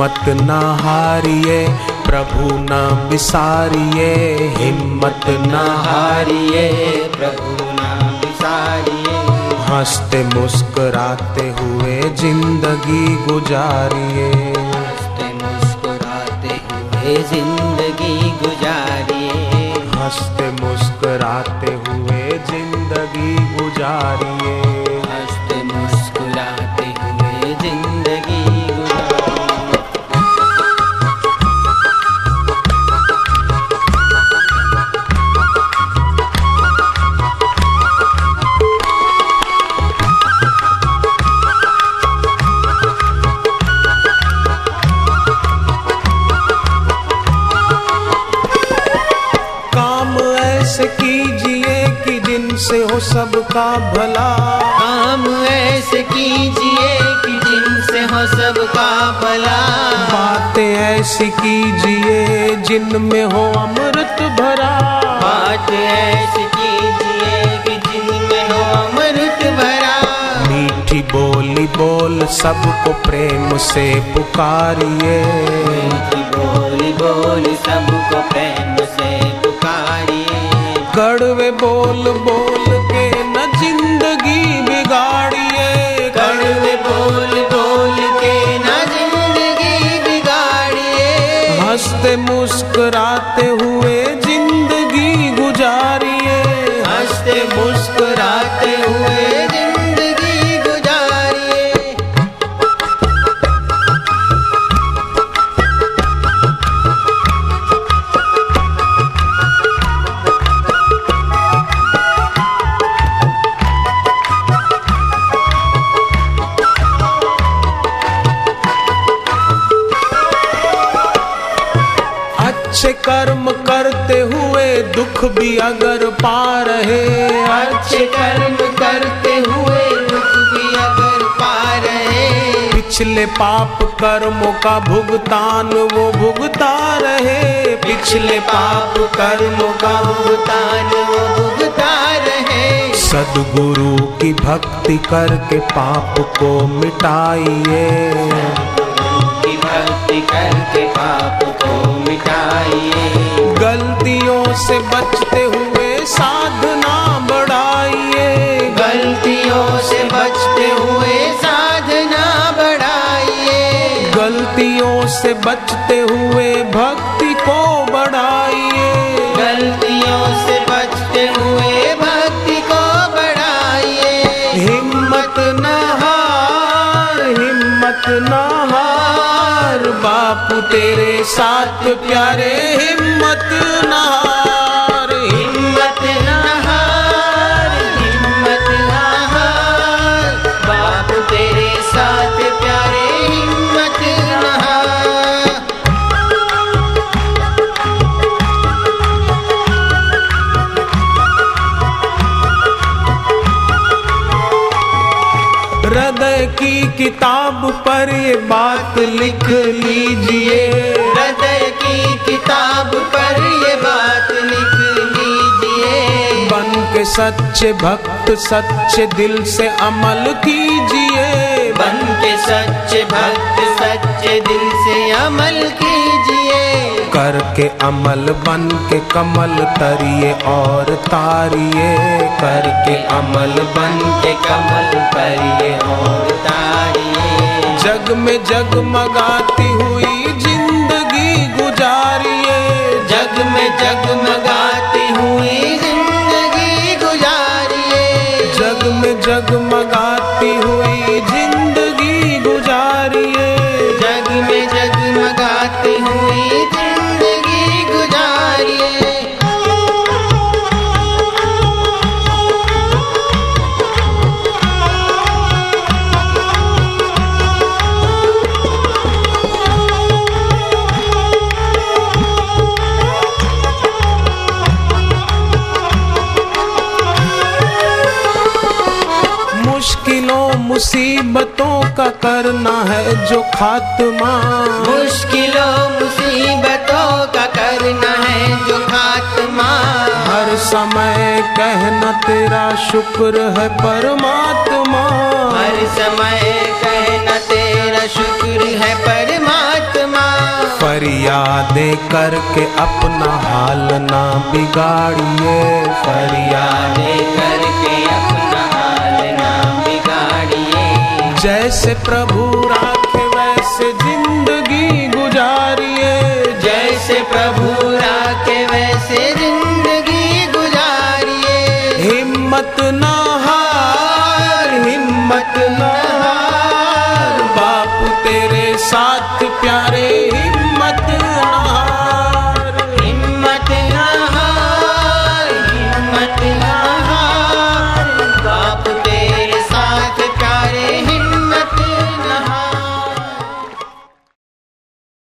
हिम्मत न हारिए प्रभु न बिसारिए हिम्मत न हारिए प्रभु नाम विसारिए हँसते मुस्कुराते हुए ज़िंदगी गुजारिए। हँसते मुस्कुराते हुए ज़िंदगी गुजारिए। हँसते मुस्कुराते हुए ज़िंदगी गुजारिए। सबका भला। काम ऐसे कीजिए कि जिनसे हो सबका भला। बातें ऐसी कीजिए जिनमें हो अमृत भरा। बात ऐसी कीजिए कि जिनमें हो अमृत भरा। मीठी बोली बोल सबको प्रेम से पुकारिए। हँसते मुस्कुराते अच्छे कर्म करते हुए दुख भी अगर पा रहे अच्छे कर्म करते हुए दुख भी अगर पा रहे पिछले पाप कर्मों का भुगतान वो भुगता रहे। पिछले पाप कर्मों का भुगतान वो भुगता रहे। सदगुरु की भक्ति करके पाप को मिटाइए। भक्ति करके पाप को मिटाइए। गलतियों से बचते हुए साधना बढ़ाइए। गलतियों से बचते हुए साधना बढ़ाइए। गलतियों से बचते हुए भक्ति को बढ़ाइए। गलतियों से बचते हुए भक्ति को बढ़ाइए। हिम्मत न हार हिम्मत न हार। बापू तेरे साथ प्यारे हिम्मत। किताब पर ये बात लिख लीजिए। हृदय की किताब पर ये बात लिख लीजिए। बन के सच्चे भक्त सच्चे दिल से अमल कीजिए। बन के सच्चे करके अमल बन के कमल तरिए और तारिए। करके अमल बन के कमल परिए और तारिए। जग में जगमगाती हुई ज़िंदगी गुजारिए। जग में जगमगाती हुई ज़िंदगी गुजारिए। जग में जगमगाती हुई ज़िंदगी गुजारिए। जग में जगमगाती हुई मुसीबतों का करना है जो खात्मा। मुश्किलों मुसीबतों का करना है जो खात्मा। हर समय कहना तेरा शुक्र है परमात्मा। हर समय कहना तेरा शुक्र है परमात्मा। फरियादें करके अपना हाल ना बिगाड़िए। फरियाद यादें करके जैसे प्रभु राखे वैसे ज़िंदगी गुजारिए। जैसे प्रभु राखे वैसे ज़िंदगी गुजारिए। हिम्मत ना हार हिम्मत ना